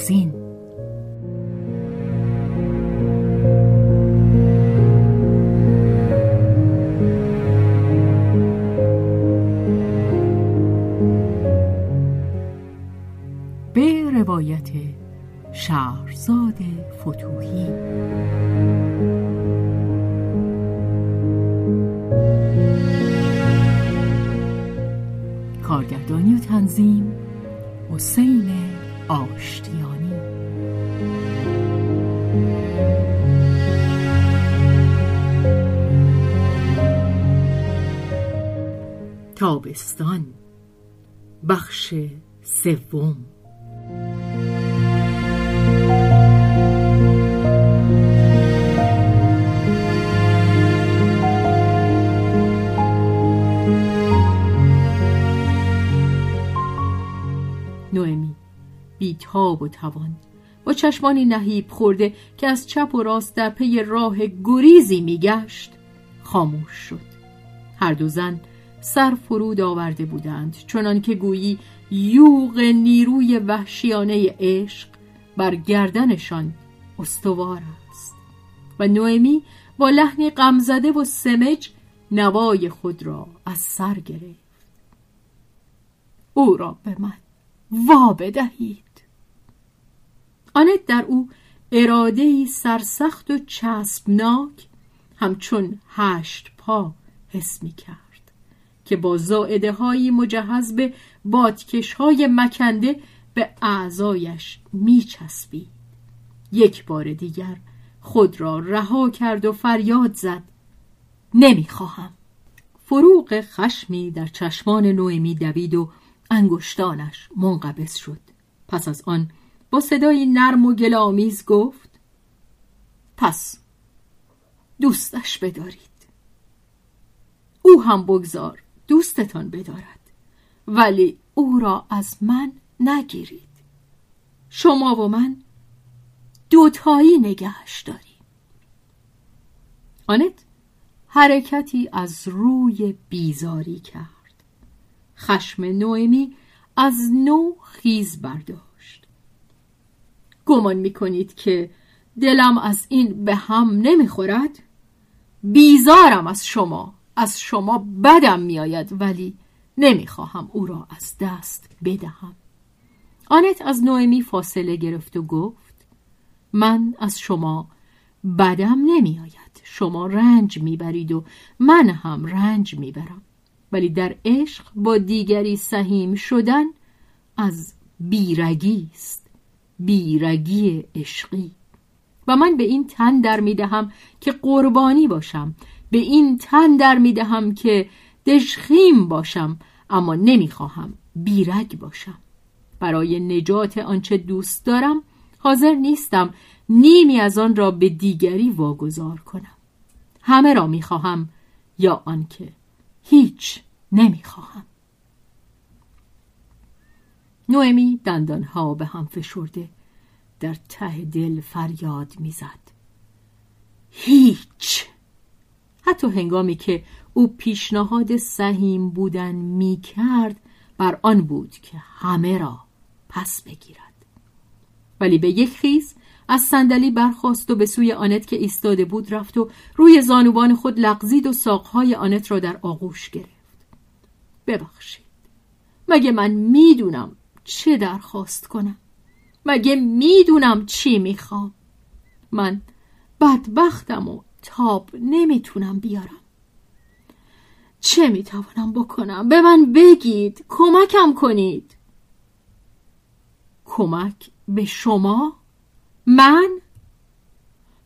بهازین به روایت شهرزاد فتوحی. کارگردانی و تنظیم حسین آشتیانی تابستان بخش سوم. نوئمی بیتاب و توان. با چشمانی نهیب خورده که از چپ و راست در پی راه گریزی میگشت خاموش شد. هر دو زن سر فرود آورده بودند چنان که گویی یوغ نیروی وحشیانه عشق بر گردنشان استوار است. و نوئمی با لحنی غمزده و سمج نوای خود را از سر گرفت. او را به من وا بدهید. آنت در او اراده سرسخت و چسبناک همچون هشت پا حس می کرد که با زائده های مجهز به بادکش های مکنده به اعضایش می چسبید یک بار دیگر خود را رها کرد و فریاد زد. نمی‌خواهم. فروغ خشمی در چشمان نوئمی دوید و انگشتانش منقبض شد. پس از آن با صدای نرم و گلامیز گفت پس دوستش بدارید. او هم بگذار. دوستتان بدارد. ولی او را از من نگیرید. شما و من دوتایی نگهش داریم. آنت حرکتی از روی بیزاری کرد. خشم نوئمی از نو خیز برداشت. گمان می‌کنید که دلم از این به هم نمی‌خورد؟ بیزارم از شما. از شما بدم میآید ولی نمی‌خواهم او را از دست بدهم. آنت از نوئمی فاصله گرفت و گفت من از شما بدم نمیآید. شما رنج می‌برید و من هم رنج می‌برم. ولی در عشق با دیگری سهیم شدن از بیرگی است. بیرگی عشقی. و من به این تن در می‌دهم که قربانی باشم به این تن در می‌دهم که دشخیم باشم اما نمی‌خواهم بیرگ باشم. برای نجات آنچه دوست دارم حاضر نیستم نیمی از آن را به دیگری واگذار کنم. همه را می‌خواهم یا آنکه هیچ نمی‌خواهم. نوئمی دندانها به هم فشرده در ته دل فریاد می‌زد. هیچ حتی هنگامی که او پیشنهاد سهیم بودن می‌کرد بر آن بود که همه را پس بگیرد. ولی به یک خیز از صندلی برخاست و به سوی آنت که ایستاده بود رفت و روی زانوبان خود لغزید و ساقهای آنت را در آغوش گرفت. ببخشید. مگه من می‌دونم چه درخواست کنم؟ مگه می‌دونم چی می‌خوام؟ من بدبختم و تاب نمی‌تونم بیارم. چه می‌توانم بکنم؟ به من بگید. کمکم کنید. کمک به شما؟ من؟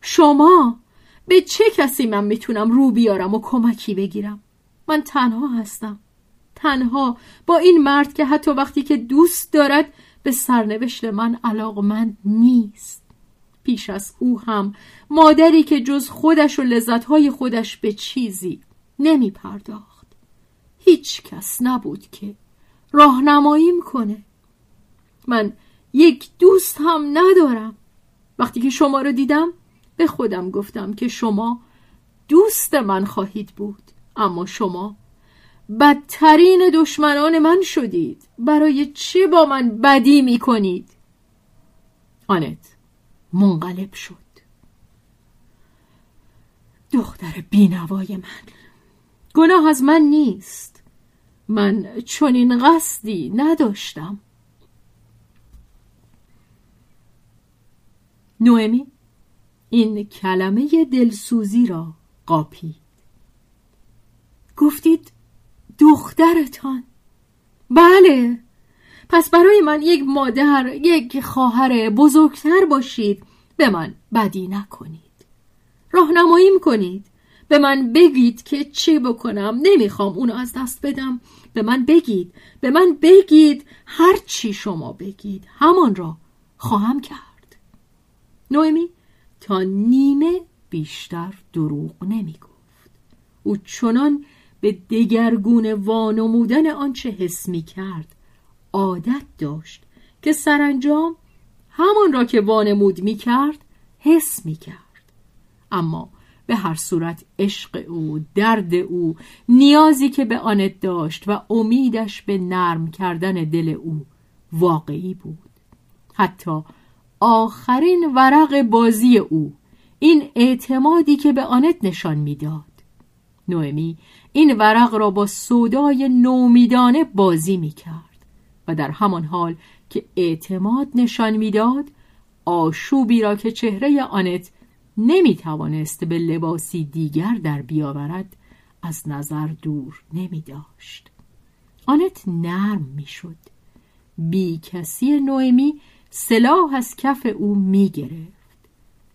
شما؟ به چه کسی من می‌تونم رو بیارم و کمکی بگیرم؟ من تنها هستم. تنها. با این مرد که حتی وقتی که دوست دارد به سرنوشت من علاقمند نیست. پیش از او هم. مادری که جز خودش و لذتهای خودش به چیزی نمی پرداخت هیچ کس نبود که راهنماییم کنه. من یک دوست هم ندارم. وقتی که شما رو دیدم به خودم گفتم که شما دوست من خواهید بود. اما شما بدترین دشمنان من شدید. برای چه با من بدی می کنید آنت. منقلب شد. دختر بینوای من گناه از من نیست. من چنین قصدی نداشتم. نوئمی این کلمه دلسوزی را قاپید. گفتید دخترتان. بله. پس برای من یک مادر یک خواهر بزرگتر باشید. به من بدی نکنید. راهنماییم کنید به من بگید که چه بکنم. نمی‌خوام اونو از دست بدم. به من بگید. به من بگید هر چی شما بگید. همان را خواهم کرد. نویمی تا نیمه بیشتر دروغ نمی گفت او چنان به دگرگون وانمودن آنچه حس می کرد عادت داشت که سرانجام همان را که وانمود می کرد حس می کرد اما به هر صورت عشق او درد او نیازی که به آنت داشت و امیدش به نرم کردن دل او واقعی بود. حتی آخرین ورق بازی او این اعتمادی که به آنت نشان می‌داد. نوئمی این ورق را با سودای نومیدانه بازی می کرد و در همان حال که اعتماد نشان می‌داد آشوبی را که چهره آنت نمی توانست به لباسی دیگر در بیاورد از نظر دور نمی داشت آنت نرم می شد بی کسی نوئمی سلاح از کف او می گرفت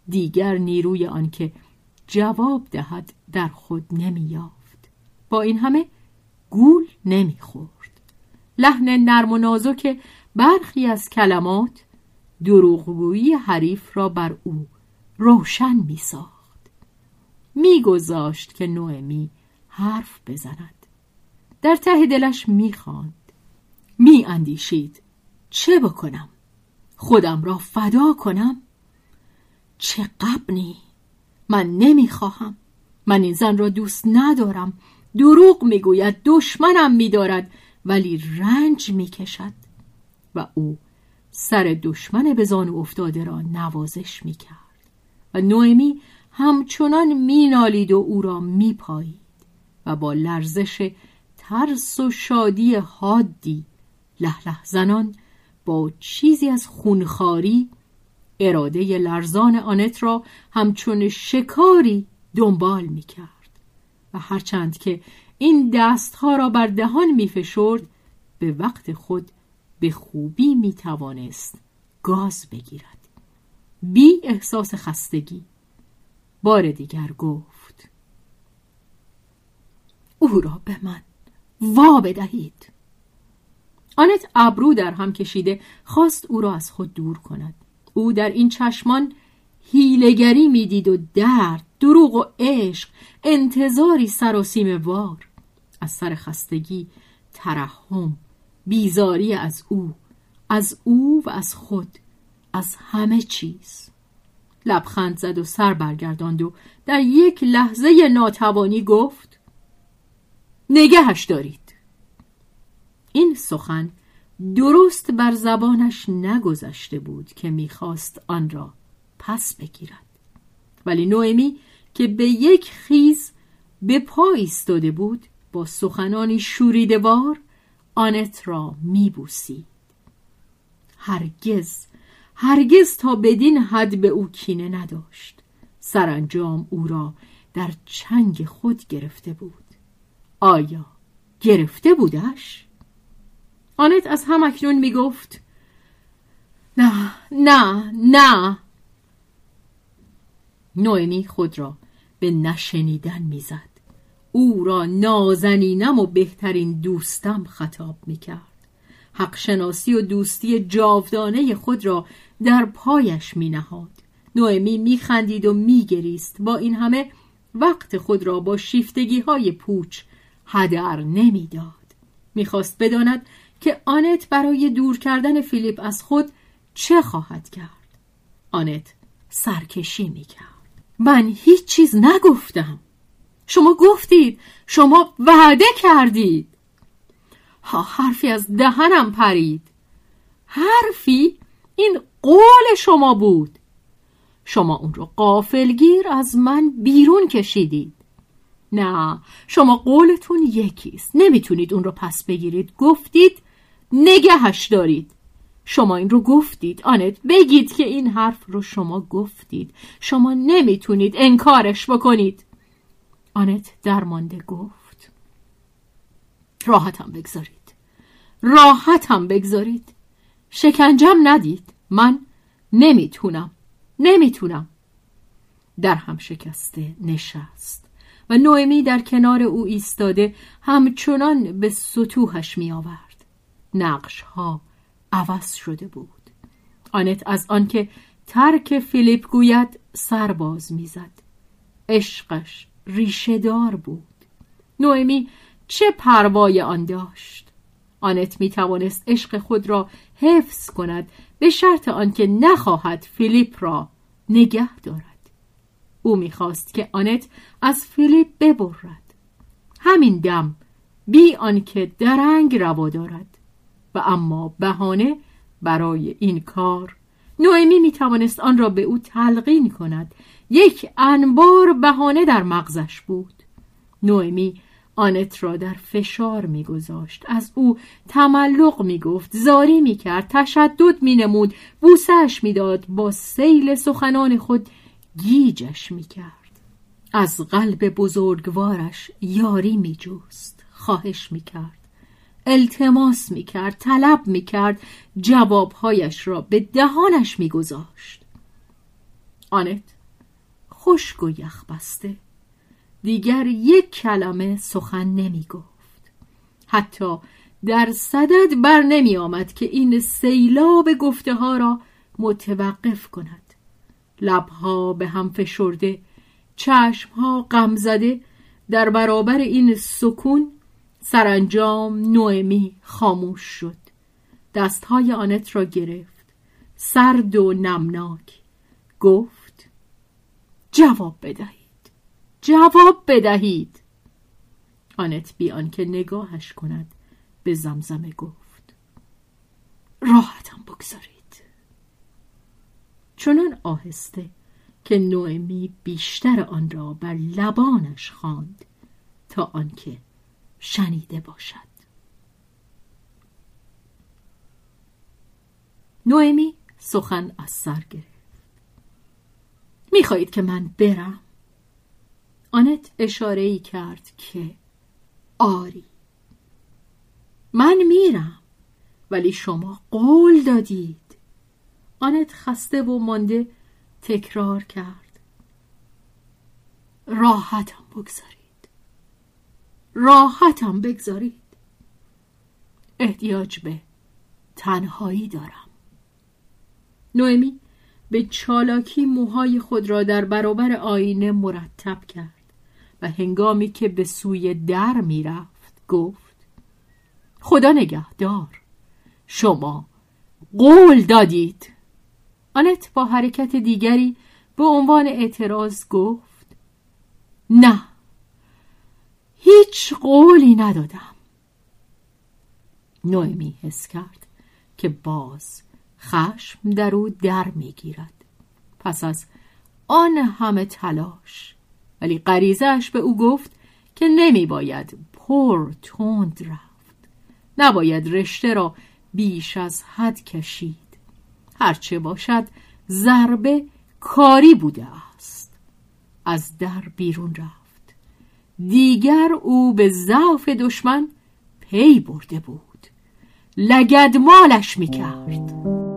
دیگر نیروی آنکه جواب دهد در خود نمی یافت با این همه گول نمی خورد لحن نرم و نازک برخی از کلمات دروغگویی حریف را بر او روشن می ساخت می گذاشت که نوئمی حرف بزند. در ته دلش می خواند می اندیشید چه بکنم؟ خودم را فدا کنم؟ چه قبنی من نمی‌خواهم. من این زن را دوست ندارم. دروغ می‌گوید دشمنم میدارد. ولی رنج می‌کشد و او سر دشمن به زانو افتاده را نوازش می‌کرد و نوئمی همچنان مینالید و او را میپایید و با لرزش ترس و شادی حادی لح لح زنان با چیزی از خونخاری اراده لرزان آنت را همچون شکاری دنبال می کرد و هرچند که این دستها را بر دهان می فشرد به وقت خود به خوبی می توانست گاز بگیرد. بی احساس خستگی. بار دیگر گفت او را به من وا بدهید. آنت ابرو در هم کشیده خواست او را از خود دور کند. او در این چشمان هیلگری می‌دید و درد دروغ و عشق انتظاری سراسیم وار از سر خستگی ترحم بیزاری از او از او و از خود از همه چیز. لبخند زد و سر برگرداند و در یک لحظه ناتوانی گفت نگهش دارید. این سخن درست بر زبانش نگذشته بود که می‌خواست آن را پس بگیرد. ولی نوئمی که به یک خیز به پا ایستاده بود با سخنانی شوریدوار آنت را میبوسید. هرگز هرگز تا بدین حد به او کینه نداشت. سرانجام او را در چنگ خود گرفته بود. آیا گرفته بودش؟ آنت از هم اکنون می گفت نه نه نه. نوئمی خود را به نشنیدن می‌زد. او را نازنینم و بهترین دوستم خطاب می‌کرد. حق شناسی و دوستی جاودانه خود را در پایش می نهاد نوئمی می خندید و می گریست با این همه وقت خود را با شیفتگی های پوچ هدر نمی‌داد. می‌خواست بداند که آنت برای دور کردن فیلیپ از خود چه خواهد کرد. آنت سرکشی می‌کرد. من هیچ چیز نگفتم. شما گفتید شما وعده کردید. ها حرفی از دهنم پرید. حرفی این قول شما بود. شما اون رو قافلگیر از من بیرون کشیدید. نه شما قولتون یکیست نمی‌تونید اون رو پس بگیرید. گفتید نگهش دارید. شما این رو گفتید. آنت بگید که این حرف رو شما گفتید. شما نمی‌تونید انکارش بکنید. آنت درمانده گفت. راحتم بگذارید. راحتم بگذارید. شکنجم ندید. من نمی‌تونم. نمی‌تونم. در هم شکسته نشست و نوئمی در کنار او ایستاده همچنان به سطوحش می آورد نقش ها عوض شده بود. آنت از آنکه ترک فیلیپ گوید سرباز می‌زد. عشقش ریشه‌دار بود. نوئمی چه پروای آن داشت؟ آنت می توانست عشق خود را حفظ کند به شرط آنکه نخواهد فیلیپ را نگه دارد. او می‌خواست که آنت از فیلیپ ببرد. همین دم بی آنکه درنگ روا دارد. و اما بهانه برای این کار نوئمی می توانست آن را به او تلقین کند. یک انبار بهانه در مغزش بود. نوئمی آنت را در فشار میگذاشت. از او تملق می‌گفت. زاری می‌کرد. تشدد مینمود. بوسش می‌داد. با سیل سخنان خود گیجش می‌کرد. از قلب بزرگوارش یاری میجوست خواهش می‌کرد. التماس می‌کرد. طلب می‌کرد. جوابهایش را به دهانش میگذاشت. آنت خشک و یخ بسته. دیگر یک کلمه سخن نمی گفت. حتی در صدد بر نمی آمد که این سیلاب گفته ها را متوقف کند. لبها به هم فشرده چشمها غم زده در برابر این سکون سرانجام نوئمی خاموش شد. دستهای آنت را گرفت. سرد و نمناک. گفت جواب بدهید. جواب بدهید. آنت بیان که نگاهش کند به زمزمه گفت. راحتم بگذارید. چنان آهسته که نوئمی بیشتر آن را بر لبانش خواند تا آنکه شنیده باشد. نوئمی سخن از سر گرفت. می‌خواهید که من برم؟ آنت اشاره ای کرد که آری. من میرم ولی شما قول دادید. آنت خسته و مانده تکرار کرد. راحتم بگذارید. راحتم بگذارید. احتیاج به تنهایی دارم. نوئمی به چالاکی موهای خود را در برابر آینه مرتب کرد و هنگامی که به سوی در می‌رفت گفت خدا نگهدار شما قول دادید. آنت با حرکت دیگری به عنوان اعتراض گفت نه هیچ قولی ندادم. نوئمی حس کرد که باز خشم در او در می‌گیرد. پس از آن همه تلاش. ولی غریزش به او گفت که نمی باید پر تند رفت. نباید رشته را بیش از حد کشید. هرچه باشد ضربه کاری بوده است. از در بیرون رفت. دیگر او به ضعف دشمن پی برده بود. لگد مالش می‌کرد.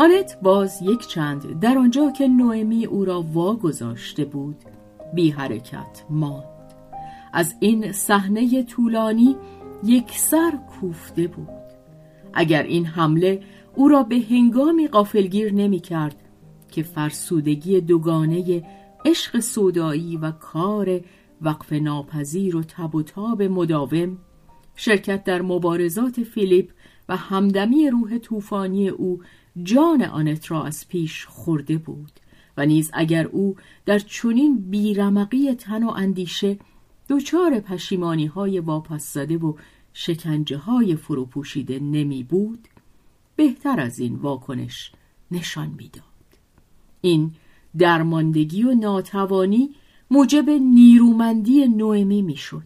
آنت باز یک چند در آنجا که نوئمی او را واگذاشته بود بی حرکت ماند. از این صحنه طولانی یک سر کوفته بود. اگر این حمله او را به هنگامی قافلگیر نمی کرد که فرسودگی دوگانه عشق سودایی و کار وقف ناپذیر و تب و تاب مداوم شرکت در مبارزات فیلیپ و همدمی روح طوفانی او جان آنت را از پیش خورده بود و نیز اگر او در چنین بیرمقی تن و اندیشه دچار پشیمانی های واپس زده و شکنجه های فروپوشیده نمی بود بهتر از این واکنش نشان می‌داد. این درماندگی و ناتوانی موجب نیرومندی نوئمی می‌شد.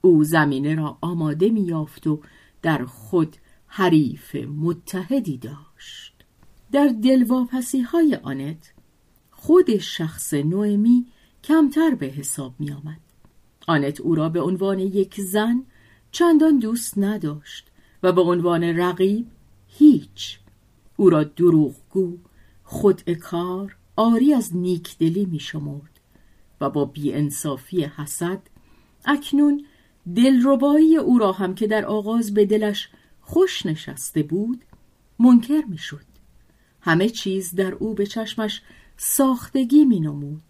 او زمینه را آماده میافت و در خود حریف متحدی داشت. در دلواپسی های آنت خود شخص نوئمی کمتر به حساب می آمد. آنت او را به عنوان یک زن چندان دوست نداشت و به عنوان رقیب هیچ او را دروغگو خودکار آری از نیکدلی می شمرد و با بیانصافی حسد اکنون دلربایی او را هم که در آغاز به دلش خوش نشسته بود منکر می شد. همه چیز در او به چشمش ساختگی می نمود.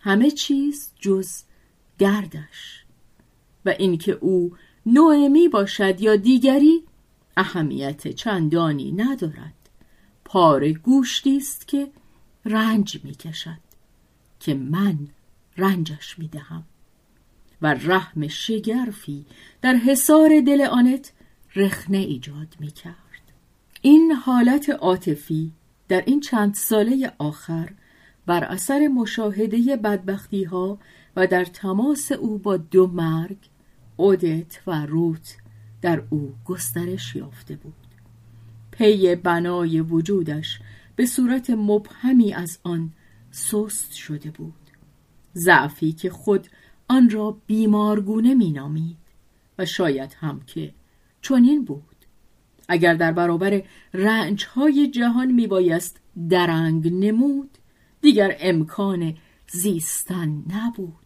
همه چیز جز دردش و اینکه او نوعمی باشد یا دیگری اهمیت چندانی ندارد. پاره گوشتی است که رنج می کشد که من رنجش می دهم. و رحم شگرفی در حصار دل آنت رخنه ایجاد می کرد. این حالت عاطفی در این چند ساله آخر بر اثر مشاهده بدبختی ها و در تماس او با دو مرگ اودت و روت در او گسترش یافته بود. پی بنای وجودش به صورت مبهمی از آن سست شده بود. ضعفی که خود آن را بیمارگونه مینامید و شاید هم که چنین بود. اگر در برابر رنج های جهان می بایست درنگ نمود دیگر امکان زیستن نبود.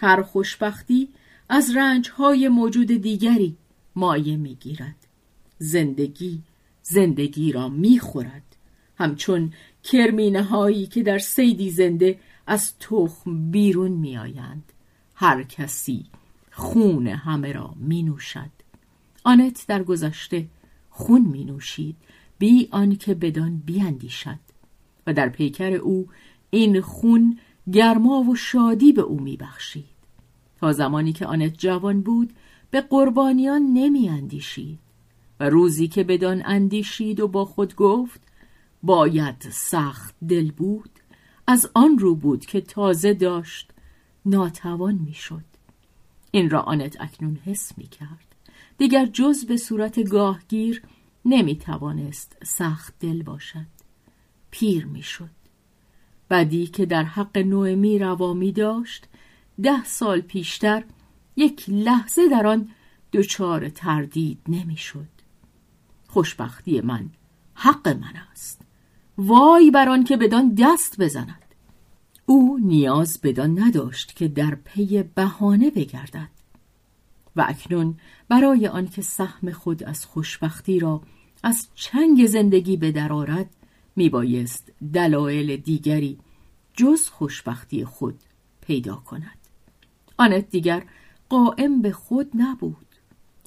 هر خوشبختی از رنج های موجود دیگری مایه می گیرد زندگی زندگی را می خورد همچون کرمینه هایی که در سیدی زنده از تخم بیرون می آیند هر کسی خون همه را می نوشد آنت در گذشته خون می نوشید. بی آنکه بدان بیاندیشد و در پیکر او این خون گرما و شادی به او می بخشید. تا زمانی که آنت جوان بود به قربانیان نمی اندیشید. و روزی که بدان اندیشید و با خود گفت باید سخت دل بود. از آن رو بود که تازه داشت ناتوان می‌شد. این را آنت اکنون حس می کرد. دیگر جز به صورت گاهگیر نمی توانست سخت دل باشد. پیر می شد بدی که در حق نوئمی روا می داشت ده سال پیشتر یک لحظه در آن دچار تردید نمی‌شد. خوشبختی من حق من است. وای بر آن که بدان دست بزند. او نیاز بدان نداشت که در پی بهانه بگردد. و اکنون برای آنکه سهم خود از خوشبختی را از چنگ زندگی به درآرد میبایست دلایل دیگری جز خوشبختی خود پیدا کند. آنت دیگر قائم به خود نبود.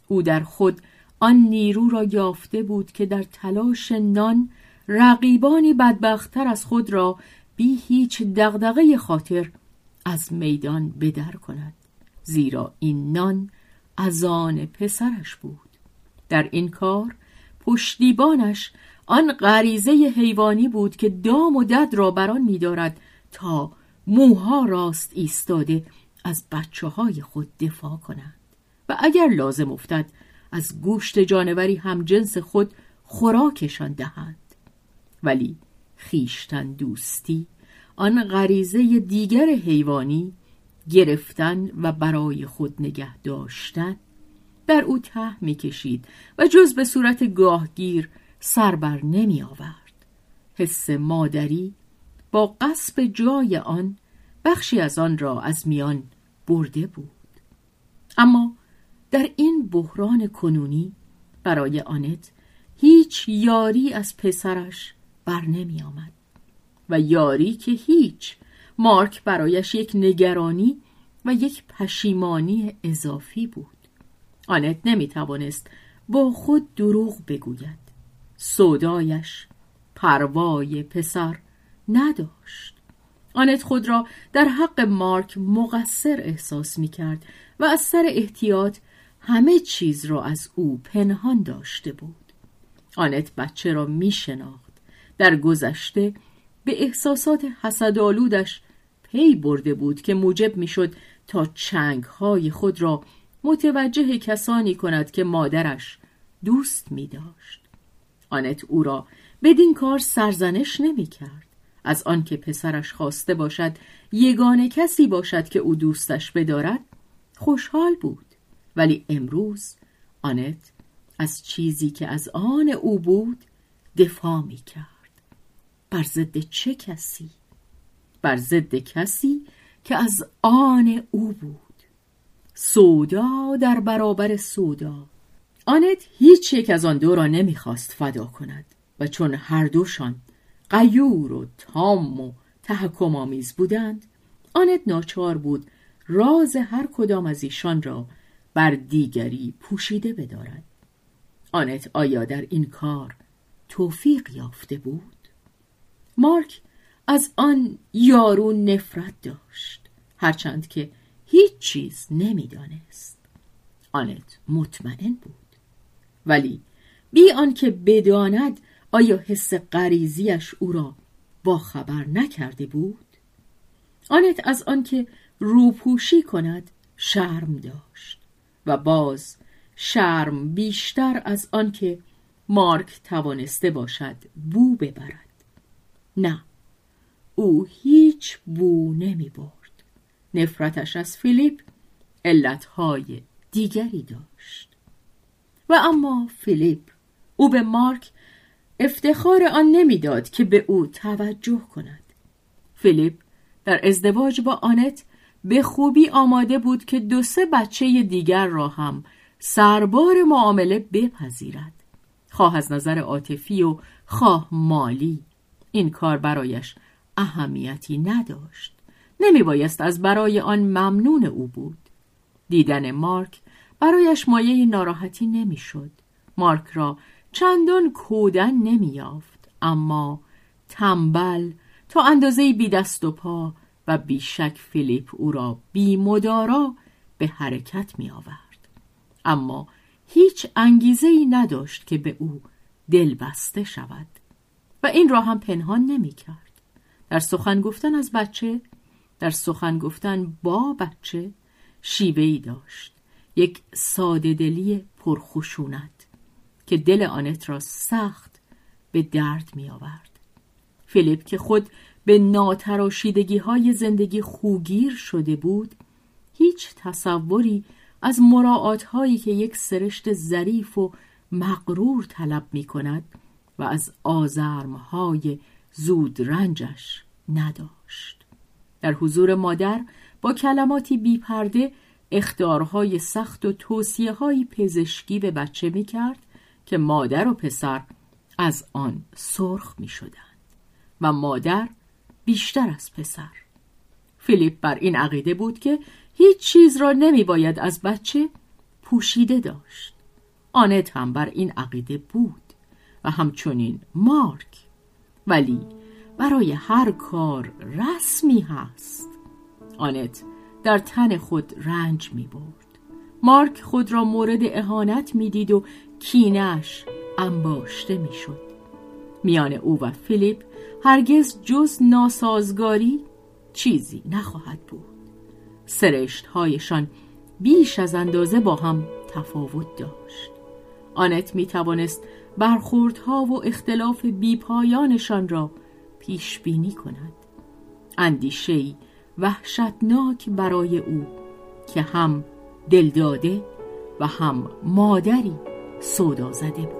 او در خود آن نیرو را یافته بود که در تلاش نان رقیبانی بدبختتر از خود را بی هیچ دغدغه خاطر از میدان بدر کند. زیرا این نان از آن پسرش بود. در این کار پشتیبانش آن غریزه حیوانی بود که دام و دد را بران می‌دارد تا موها راست ایستاده از بچه های خود دفاع کنند. و اگر لازم افتد از گوشت جانوری هم جنس خود خوراکشان دهند. ولی خیشتن دوستی آن غریزه دیگر حیوانی گرفتن و برای خود نگه داشتن در او ته می‌کشید و جز به صورت گاهگیر سر بر نمی آورد. حس مادری با قصب جای آن بخشی از آن را از میان برده بود. اما در این بحران کنونی برای آنت هیچ یاری از پسرش بر نمی آمد و یاری که هیچ مارک برایش یک نگرانی و یک پشیمانی اضافی بود. آنت نمی توانست با خود دروغ بگوید. سودایش پروای پسر نداشت. آنت خود را در حق مارک مقصر احساس می کرد و از سر احتیاط همه چیز را از او پنهان داشته بود. آنت بچه را می شناخت در گذشته به احساسات حسدآلودش پی برده بود که موجب می‌شد تا چنگ های خود را متوجه کسانی کند که مادرش دوست می داشت. آنت او را بدین کار سرزنش نمی کرد. از آنکه پسرش خواسته باشد یگانه کسی باشد که او دوستش بدارد خوشحال بود ولی امروز آنت از چیزی که از آن او بود دفاع می کرد بر ضد چه کسی بر ضد کسی که از آن او بود. سودا در برابر سودا. آنت هیچ یک از آن دو را نمی‌خواست فدا کند و چون هر دوشان قیور و تام و تحکم آمیز بودند آنت ناچار بود راز هر کدام از ایشان را بر دیگری پوشیده بدارد. آنت آیا در این کار توفیق یافته بود؟ مارک از آن یارو نفرت داشت هرچند که هیچ چیز نمی‌دانست. آنت مطمئن بود. ولی بی آنکه بداند آیا حس غریزیش او را با خبر نکرده بود آنت از آنکه روپوشی کند شرم داشت و باز شرم بیشتر از آنکه مارک توانسته باشد بو ببرد. نه او هیچ بو نمی برد. نفرتش از فیلیپ علتهای دیگری داشت. و اما فیلیپ او به مارک افتخار آن نمی‌داد که به او توجه کند. فیلیپ در ازدواج با آنت به خوبی آماده بود که دو سه بچه دیگر را هم سربار معامله بپذیرد. خواه از نظر عاطفی و خواه مالی این کار برایش اهمیتی نداشت نمی بایست از برای آن ممنون او بود دیدن مارک برایش مایه ناراحتی نمی‌شد. مارک را چندان کودن نمیافت اما تنبل تا اندازه بی دست و پا و بیشک فیلیپ او را بی مدارا به حرکت می آورد. اما هیچ انگیزه ای نداشت که به او دل بسته شود و این را هم پنهان نمی کرد. در سخن گفتن از بچه در سخن گفتن با بچه شیوه ای داشت یک ساده دلی پرخشونت که دل آنت را سخت به درد می آورد. فیلیپ که خود به ناتراشیدگی های زندگی خوگیر شده بود هیچ تصوری از مراعات هایی که یک سرشت ظریف و مغرور طلب می کند و از آزرم های زود رنجش نداشت. در حضور مادر با کلماتی بیپرده اختارهای سخت و توصیه های پزشکی به بچه می کرد که مادر و پسر از آن سرخ می شدند و مادر بیشتر از پسر. فیلیپ بر این عقیده بود که هیچ چیز را نمی باید از بچه پوشیده داشت. آنت هم بر این عقیده بود و همچنین مارک ولی برای هر کار رسمی هست. آنت در تن خود رنج می برد. مارک خود را مورد اهانت می‌دید و کینش انباشته می‌شد میان او و فیلیپ هرگز جز ناسازگاری چیزی نخواهد بود. سرشت هایشان بیش از اندازه با هم تفاوت داشت. آنت می توانست برخوردها و اختلاف بیپایانشان را پیش بینی کند. اندیشهای وحشتناک برای او که هم دلداده و هم مادری سودا زده بود.